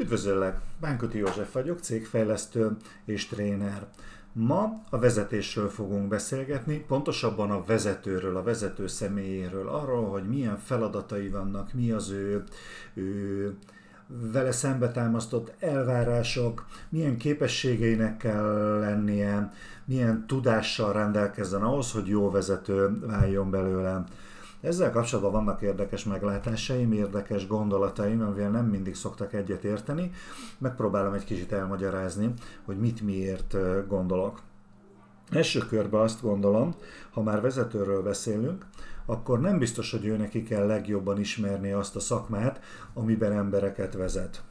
Üdvözöllek! Bánköti József vagyok, cégfejlesztő és tréner. Ma a vezetésről fogunk beszélgetni, pontosabban a vezetőről, a vezető személyéről, arról, hogy milyen feladatai vannak, mi az ő, ő vele szembe támasztott elvárások, milyen képességeinek kell lennie, milyen tudással rendelkezzen ahhoz, hogy jó vezető váljon belőle. Ezzel kapcsolatban vannak érdekes meglátásaim, érdekes gondolataim, amivel nem mindig szoktak egyet érteni. Megpróbálom egy kicsit elmagyarázni, hogy mit miért gondolok. Első körben azt gondolom, ha már vezetőről beszélünk, akkor nem biztos, hogy ő neki kell legjobban ismerni azt a szakmát, amiben embereket vezet.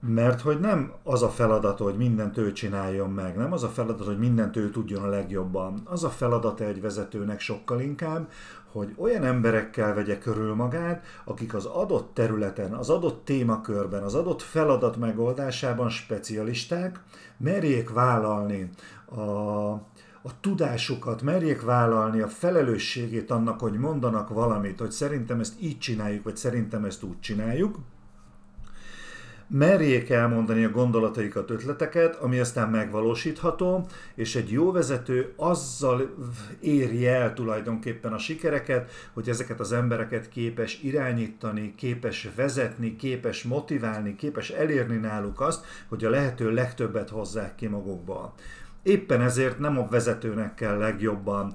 Mert hogy nem az a feladat, hogy mindent ő csináljon meg, nem az a feladat, hogy mindent ő tudjon a legjobban. Az a feladata egy vezetőnek sokkal inkább, hogy olyan emberekkel vegye körül magát, akik az adott területen, az adott témakörben, az adott feladat megoldásában specialisták, merjék vállalni a, a tudásukat, merjék vállalni a felelősségét annak, hogy mondanak valamit, hogy szerintem ezt így csináljuk, vagy szerintem ezt úgy csináljuk, merjék elmondani a gondolataikat, ötleteket, ami aztán megvalósítható, és egy jó vezető azzal érje el tulajdonképpen a sikereket, hogy ezeket az embereket képes irányítani, képes vezetni, képes motiválni, képes elérni náluk azt, hogy a lehető legtöbbet hozzák ki magukból. Éppen ezért nem a vezetőnek kell legjobban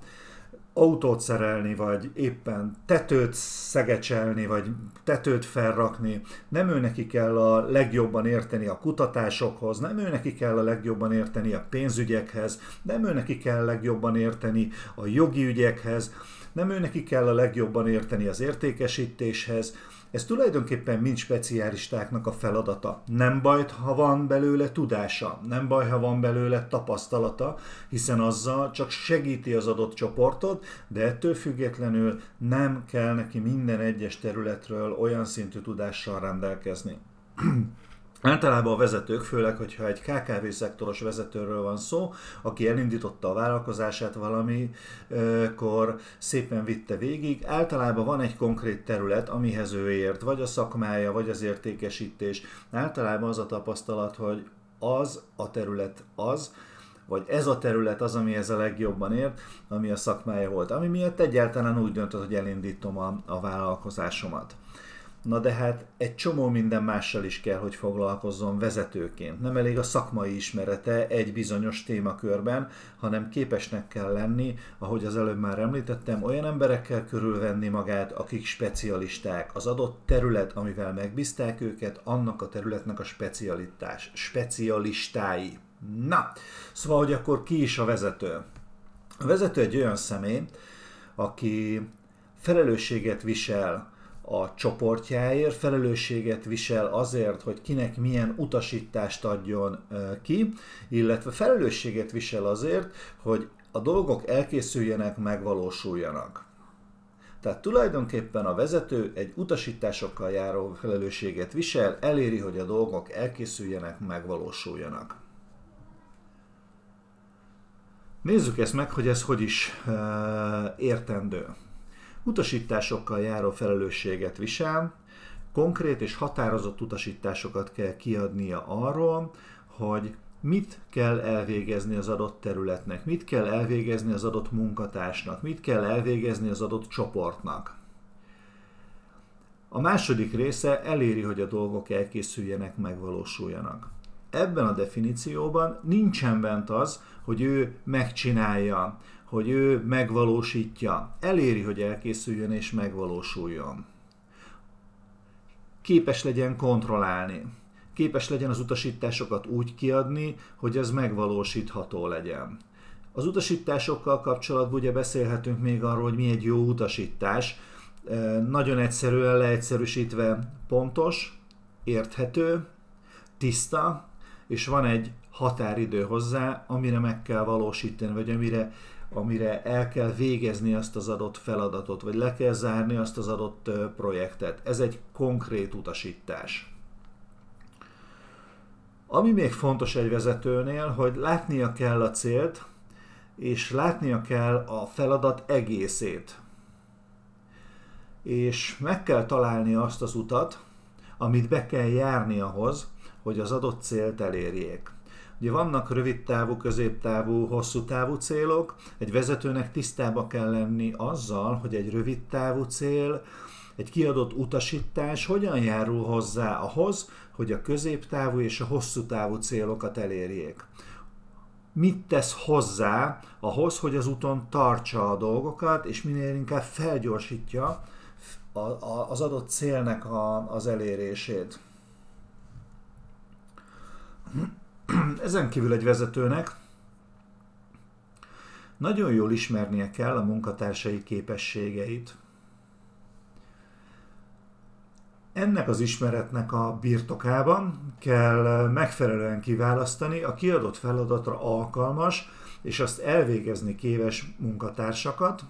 autót szerelni, vagy éppen tetőt szegecselni, vagy tetőt felrakni. Nem ő neki kell a legjobban érteni a kutatásokhoz, nem ő neki kell a legjobban érteni a pénzügyekhez, nem ő neki kell legjobban érteni a jogi ügyekhez, nem ő neki kell a legjobban érteni az értékesítéshez, ez tulajdonképpen mind speciálistáknak a feladata. Nem baj, ha van belőle tudása, nem baj, ha van belőle tapasztalata, hiszen azzal csak segíti az adott csoportot, de ettől függetlenül nem kell neki minden egyes területről olyan szintű tudással rendelkezni. Általában a vezetők, főleg, hogyha egy KKV szektoros vezetőről van szó, aki elindította a vállalkozását valamikor, szépen vitte végig, általában van egy konkrét terület, amihez ő ért, vagy a szakmája, vagy az értékesítés. Általában az a tapasztalat, hogy az a terület az, vagy ez a terület az, amihez a legjobban ért, ami a szakmája volt. Ami miatt egyáltalán úgy döntött, hogy elindítom a, a vállalkozásomat. Na de hát egy csomó minden mással is kell, hogy foglalkozzon vezetőként. Nem elég a szakmai ismerete egy bizonyos témakörben, hanem képesnek kell lenni, ahogy az előbb már említettem, olyan emberekkel körülvenni magát, akik specialisták. Az adott terület, amivel megbízták őket, annak a területnek a specialitás, specialistái. Na, szóval, hogy akkor ki is a vezető? A vezető egy olyan személy, aki felelősséget visel a csoportjáért, felelősséget visel azért, hogy kinek milyen utasítást adjon ki, illetve felelősséget visel azért, hogy a dolgok elkészüljenek, megvalósuljanak. Tehát tulajdonképpen a vezető egy utasításokkal járó felelősséget visel, eléri, hogy a dolgok elkészüljenek, megvalósuljanak. Nézzük ezt meg, hogy ez hogy is e, értendő utasításokkal járó felelősséget visel, konkrét és határozott utasításokat kell kiadnia arról, hogy mit kell elvégezni az adott területnek, mit kell elvégezni az adott munkatársnak, mit kell elvégezni az adott csoportnak. A második része eléri, hogy a dolgok elkészüljenek, megvalósuljanak. Ebben a definícióban nincsen bent az, hogy ő megcsinálja, hogy ő megvalósítja, eléri, hogy elkészüljön és megvalósuljon. Képes legyen kontrollálni, képes legyen az utasításokat úgy kiadni, hogy ez megvalósítható legyen. Az utasításokkal kapcsolatban ugye beszélhetünk még arról, hogy mi egy jó utasítás. Nagyon egyszerűen leegyszerűsítve pontos, érthető, tiszta, és van egy határidő hozzá, amire meg kell valósítani, vagy amire amire el kell végezni azt az adott feladatot, vagy le kell zárni azt az adott projektet. Ez egy konkrét utasítás. Ami még fontos egy vezetőnél, hogy látnia kell a célt, és látnia kell a feladat egészét. És meg kell találni azt az utat, amit be kell járni ahhoz, hogy az adott célt elérjék. Ugye vannak rövid távú, középtávú, hosszú távú célok. Egy vezetőnek tisztába kell lenni azzal, hogy egy rövid távú cél, egy kiadott utasítás hogyan járul hozzá ahhoz, hogy a középtávú és a hosszú távú célokat elérjék. Mit tesz hozzá ahhoz, hogy az úton tartsa a dolgokat, és minél inkább felgyorsítja az adott célnek az elérését. Ezen kívül egy vezetőnek nagyon jól ismernie kell a munkatársai képességeit. Ennek az ismeretnek a birtokában kell megfelelően kiválasztani a kiadott feladatra alkalmas és azt elvégezni kéves munkatársakat,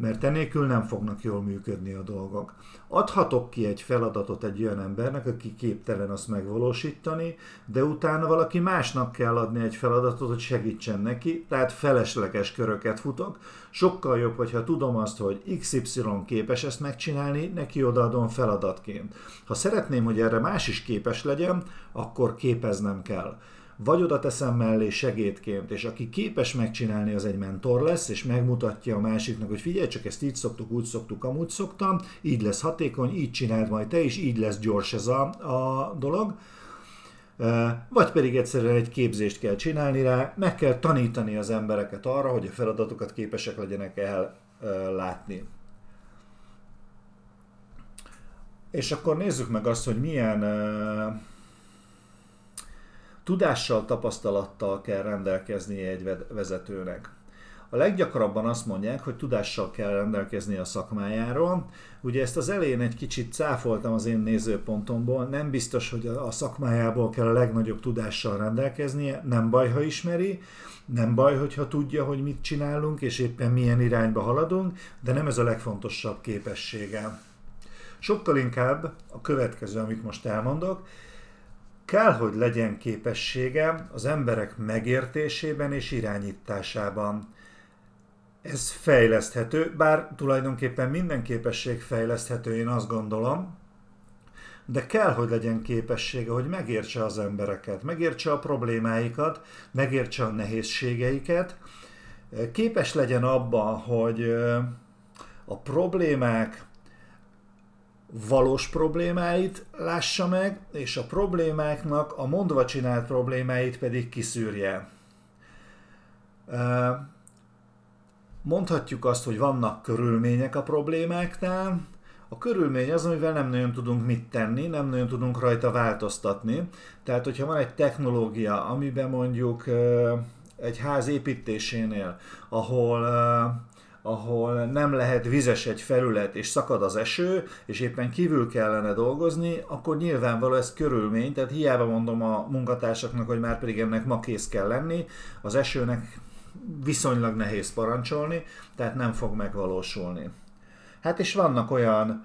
mert enélkül nem fognak jól működni a dolgok. Adhatok ki egy feladatot egy olyan embernek, aki képtelen azt megvalósítani, de utána valaki másnak kell adni egy feladatot, hogy segítsen neki, tehát felesleges köröket futok. Sokkal jobb, hogyha tudom azt, hogy XY képes ezt megcsinálni, neki odaadom feladatként. Ha szeretném, hogy erre más is képes legyen, akkor képeznem kell vagy oda teszem mellé segédként, és aki képes megcsinálni, az egy mentor lesz, és megmutatja a másiknak, hogy figyelj, csak ezt így szoktuk, úgy szoktuk, amúgy szoktam, így lesz hatékony, így csináld majd te is, így lesz gyors ez a, a dolog. Vagy pedig egyszerűen egy képzést kell csinálni rá, meg kell tanítani az embereket arra, hogy a feladatokat képesek legyenek el látni. És akkor nézzük meg azt, hogy milyen Tudással, tapasztalattal kell rendelkeznie egy vezetőnek. A leggyakrabban azt mondják, hogy tudással kell rendelkezni a szakmájáról. Ugye ezt az elején egy kicsit cáfoltam az én nézőpontomból, nem biztos, hogy a szakmájából kell a legnagyobb tudással rendelkeznie, nem baj, ha ismeri, nem baj, hogyha tudja, hogy mit csinálunk, és éppen milyen irányba haladunk, de nem ez a legfontosabb képessége. Sokkal inkább a következő, amit most elmondok, kell, hogy legyen képessége az emberek megértésében és irányításában. Ez fejleszthető, bár tulajdonképpen minden képesség fejleszthető, én azt gondolom, de kell, hogy legyen képessége, hogy megértse az embereket, megértse a problémáikat, megértse a nehézségeiket, képes legyen abban, hogy a problémák valós problémáit lássa meg, és a problémáknak a mondva csinált problémáit pedig kiszűrje. Mondhatjuk azt, hogy vannak körülmények a problémáknál. A körülmény az, amivel nem nagyon tudunk mit tenni, nem nagyon tudunk rajta változtatni. Tehát, hogyha van egy technológia, amiben mondjuk egy ház építésénél, ahol ahol nem lehet vizes egy felület, és szakad az eső, és éppen kívül kellene dolgozni, akkor nyilvánvaló ez körülmény, tehát hiába mondom a munkatársaknak, hogy már pedig ennek ma kész kell lenni, az esőnek viszonylag nehéz parancsolni, tehát nem fog megvalósulni. Hát és vannak olyan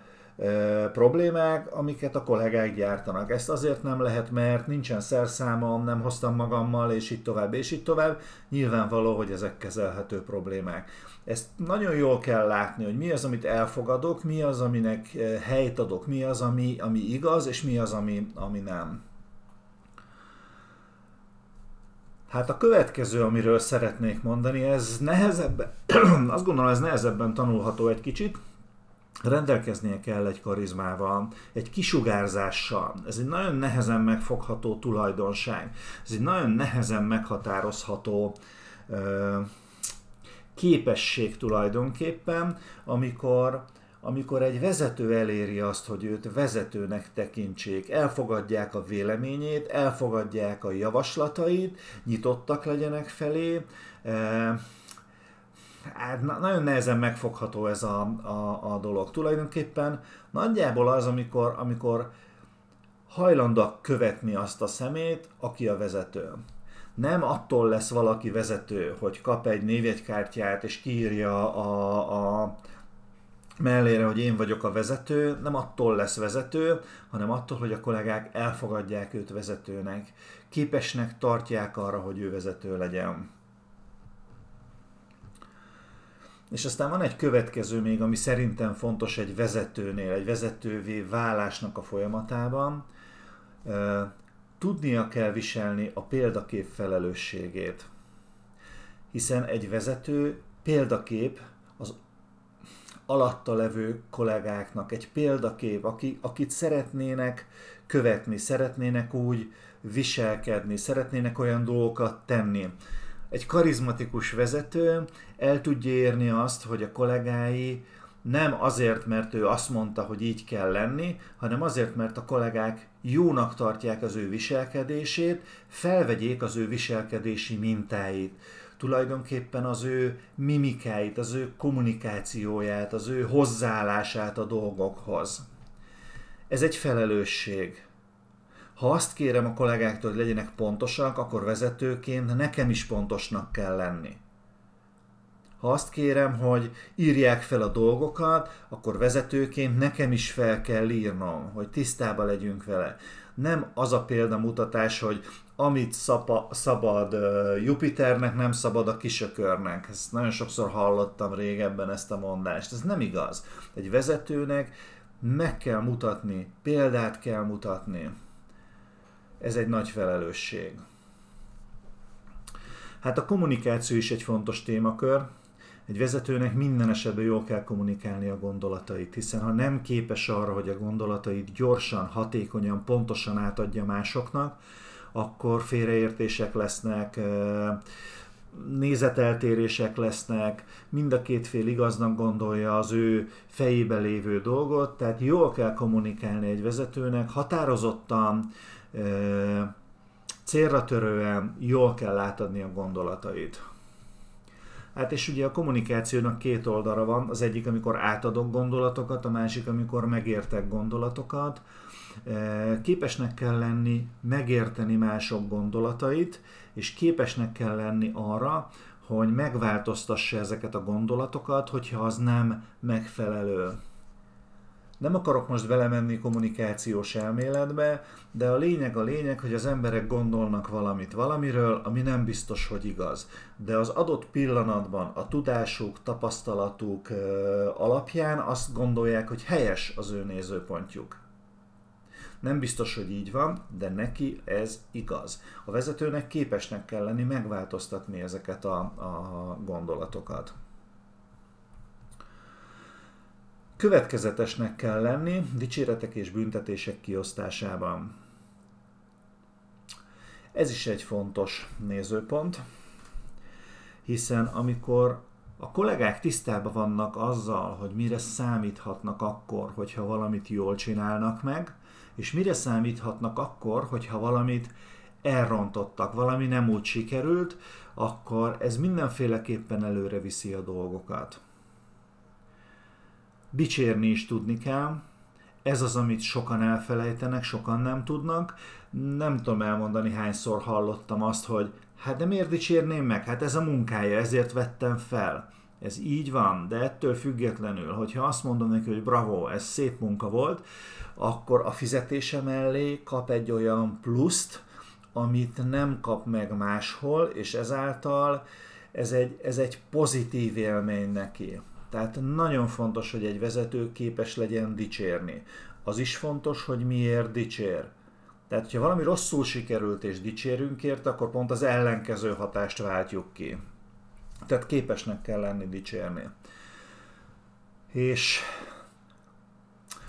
problémák, amiket a kollégák gyártanak. Ezt azért nem lehet, mert nincsen szerszámom, nem hoztam magammal, és így tovább, és így tovább. Nyilvánvaló, hogy ezek kezelhető problémák. Ezt nagyon jól kell látni, hogy mi az, amit elfogadok, mi az, aminek helyt adok, mi az, ami, ami igaz, és mi az, ami, ami nem. Hát a következő, amiről szeretnék mondani, ez nehezebben, azt gondolom, ez nehezebben tanulható egy kicsit, rendelkeznie kell egy karizmával, egy kisugárzással. Ez egy nagyon nehezen megfogható tulajdonság. Ez egy nagyon nehezen meghatározható uh, képesség tulajdonképpen, amikor, amikor egy vezető eléri azt, hogy őt vezetőnek tekintsék, elfogadják a véleményét, elfogadják a javaslatait, nyitottak legyenek felé, Hát nagyon nehezen megfogható ez a, a, a dolog. Tulajdonképpen nagyjából az, amikor, amikor hajlandóak követni azt a szemét, aki a vezető nem attól lesz valaki vezető, hogy kap egy névjegykártyát és kiírja a, a mellére, hogy én vagyok a vezető, nem attól lesz vezető, hanem attól, hogy a kollégák elfogadják őt vezetőnek, képesnek tartják arra, hogy ő vezető legyen. És aztán van egy következő még, ami szerintem fontos egy vezetőnél, egy vezetővé válásnak a folyamatában. Tudnia kell viselni a példakép felelősségét. Hiszen egy vezető példakép az alatta levő kollégáknak, egy példakép, aki, akit szeretnének követni, szeretnének úgy viselkedni, szeretnének olyan dolgokat tenni. Egy karizmatikus vezető el tudja érni azt, hogy a kollégái nem azért, mert ő azt mondta, hogy így kell lenni, hanem azért, mert a kollégák jónak tartják az ő viselkedését, felvegyék az ő viselkedési mintáit tulajdonképpen az ő mimikáit, az ő kommunikációját, az ő hozzáállását a dolgokhoz. Ez egy felelősség. Ha azt kérem a kollégáktól, hogy legyenek pontosak, akkor vezetőként nekem is pontosnak kell lenni. Ha azt kérem, hogy írják fel a dolgokat, akkor vezetőként nekem is fel kell írnom, hogy tisztába legyünk vele. Nem az a példamutatás, hogy amit szapa, szabad Jupiternek, nem szabad a kisökörnek. Ezt nagyon sokszor hallottam régebben ezt a mondást. Ez nem igaz. Egy vezetőnek meg kell mutatni, példát kell mutatni. Ez egy nagy felelősség. Hát a kommunikáció is egy fontos témakör. Egy vezetőnek minden esetben jól kell kommunikálni a gondolatait, hiszen ha nem képes arra, hogy a gondolatait gyorsan, hatékonyan, pontosan átadja másoknak, akkor félreértések lesznek, nézeteltérések lesznek, mind a két fél igaznak gondolja az ő fejébe lévő dolgot, tehát jól kell kommunikálni egy vezetőnek, határozottan, célra törően jól kell átadni a gondolatait. Hát és ugye a kommunikációnak két oldala van, az egyik, amikor átadok gondolatokat, a másik, amikor megértek gondolatokat. Képesnek kell lenni megérteni mások gondolatait, és képesnek kell lenni arra, hogy megváltoztassa ezeket a gondolatokat, hogyha az nem megfelelő. Nem akarok most belemenni kommunikációs elméletbe, de a lényeg a lényeg, hogy az emberek gondolnak valamit valamiről, ami nem biztos, hogy igaz. De az adott pillanatban a tudásuk, tapasztalatuk alapján azt gondolják, hogy helyes az ő nézőpontjuk. Nem biztos, hogy így van, de neki ez igaz. A vezetőnek képesnek kell lenni megváltoztatni ezeket a, a gondolatokat. Következetesnek kell lenni dicséretek és büntetések kiosztásában. Ez is egy fontos nézőpont, hiszen amikor a kollégák tisztában vannak azzal, hogy mire számíthatnak akkor, hogyha valamit jól csinálnak meg, és mire számíthatnak akkor, hogyha valamit elrontottak, valami nem úgy sikerült, akkor ez mindenféleképpen előre viszi a dolgokat. Dicsérni is tudni kell, ez az, amit sokan elfelejtenek, sokan nem tudnak. Nem tudom elmondani, hányszor hallottam azt, hogy hát de miért dicsérném meg? Hát ez a munkája, ezért vettem fel. Ez így van, de ettől függetlenül, hogyha azt mondom neki, hogy bravo, ez szép munka volt, akkor a fizetése mellé kap egy olyan pluszt, amit nem kap meg máshol, és ezáltal ez egy, ez egy pozitív élmény neki. Tehát nagyon fontos, hogy egy vezető képes legyen dicsérni. Az is fontos, hogy miért dicsér. Tehát, hogyha valami rosszul sikerült és dicsérünk ért, akkor pont az ellenkező hatást váltjuk ki. Tehát képesnek kell lenni dicsérni. És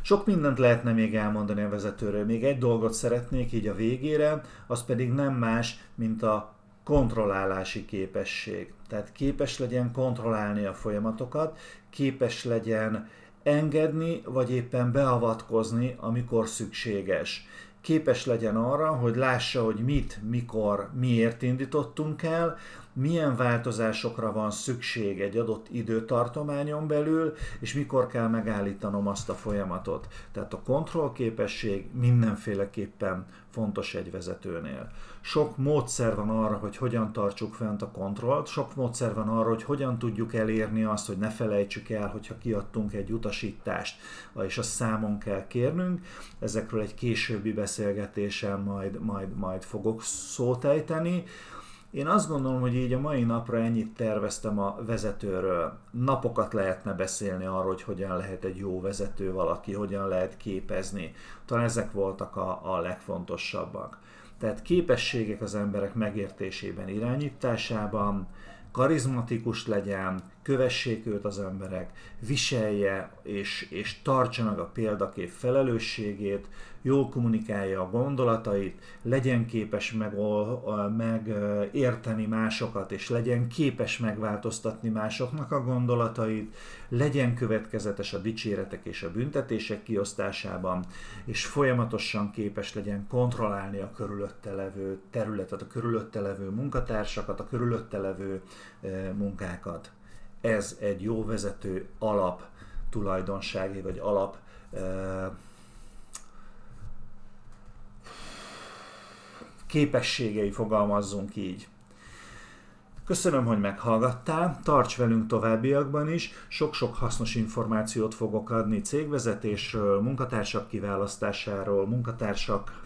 sok mindent lehetne még elmondani a vezetőről. Még egy dolgot szeretnék így a végére, az pedig nem más, mint a kontrollálási képesség. Tehát képes legyen kontrollálni a folyamatokat, képes legyen engedni, vagy éppen beavatkozni, amikor szükséges. Képes legyen arra, hogy lássa, hogy mit, mikor, miért indítottunk el, milyen változásokra van szükség egy adott időtartományon belül, és mikor kell megállítanom azt a folyamatot. Tehát a kontrollképesség mindenféleképpen fontos egy vezetőnél. Sok módszer van arra, hogy hogyan tartsuk fent a kontrollt, sok módszer van arra, hogy hogyan tudjuk elérni azt, hogy ne felejtsük el, hogyha kiadtunk egy utasítást, és azt számon kell kérnünk. Ezekről egy későbbi beszélgetésen majd, majd, majd fogok szót ejteni Én azt gondolom, hogy így a mai napra ennyit terveztem a vezetőről. Napokat lehetne beszélni arról, hogy hogyan lehet egy jó vezető valaki, hogyan lehet képezni. Talán ezek voltak a, a legfontosabbak. Tehát képességek az emberek megértésében, irányításában, karizmatikus legyen, kövessék őt az emberek, viselje és, és tartsa meg a példakép felelősségét, jól kommunikálja a gondolatait, legyen képes meg, meg másokat, és legyen képes megváltoztatni másoknak a gondolatait, legyen következetes a dicséretek és a büntetések kiosztásában, és folyamatosan képes legyen kontrollálni a körülötte levő területet, a körülötte levő munkatársakat, a körülötte levő munkákat. Ez egy jó vezető alap tulajdonsági, vagy alap képességei, fogalmazzunk így. Köszönöm, hogy meghallgattál, tarts velünk továbbiakban is, sok-sok hasznos információt fogok adni cégvezetésről, munkatársak kiválasztásáról, munkatársak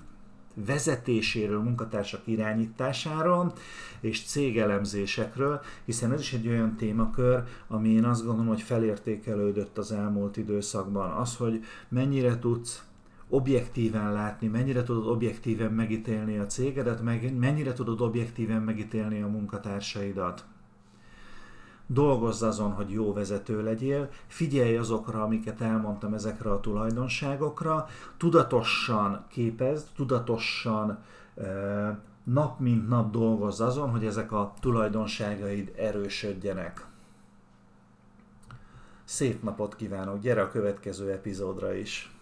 vezetéséről, munkatársak irányításáról és cégelemzésekről, hiszen ez is egy olyan témakör, ami én azt gondolom, hogy felértékelődött az elmúlt időszakban. Az, hogy mennyire tudsz objektíven látni, mennyire tudod objektíven megítélni a cégedet, meg mennyire tudod objektíven megítélni a munkatársaidat. Dolgozz azon, hogy jó vezető legyél, figyelj azokra, amiket elmondtam ezekre a tulajdonságokra, tudatosan képezd, tudatosan nap mint nap dolgozz azon, hogy ezek a tulajdonságaid erősödjenek. Szép napot kívánok, gyere a következő epizódra is!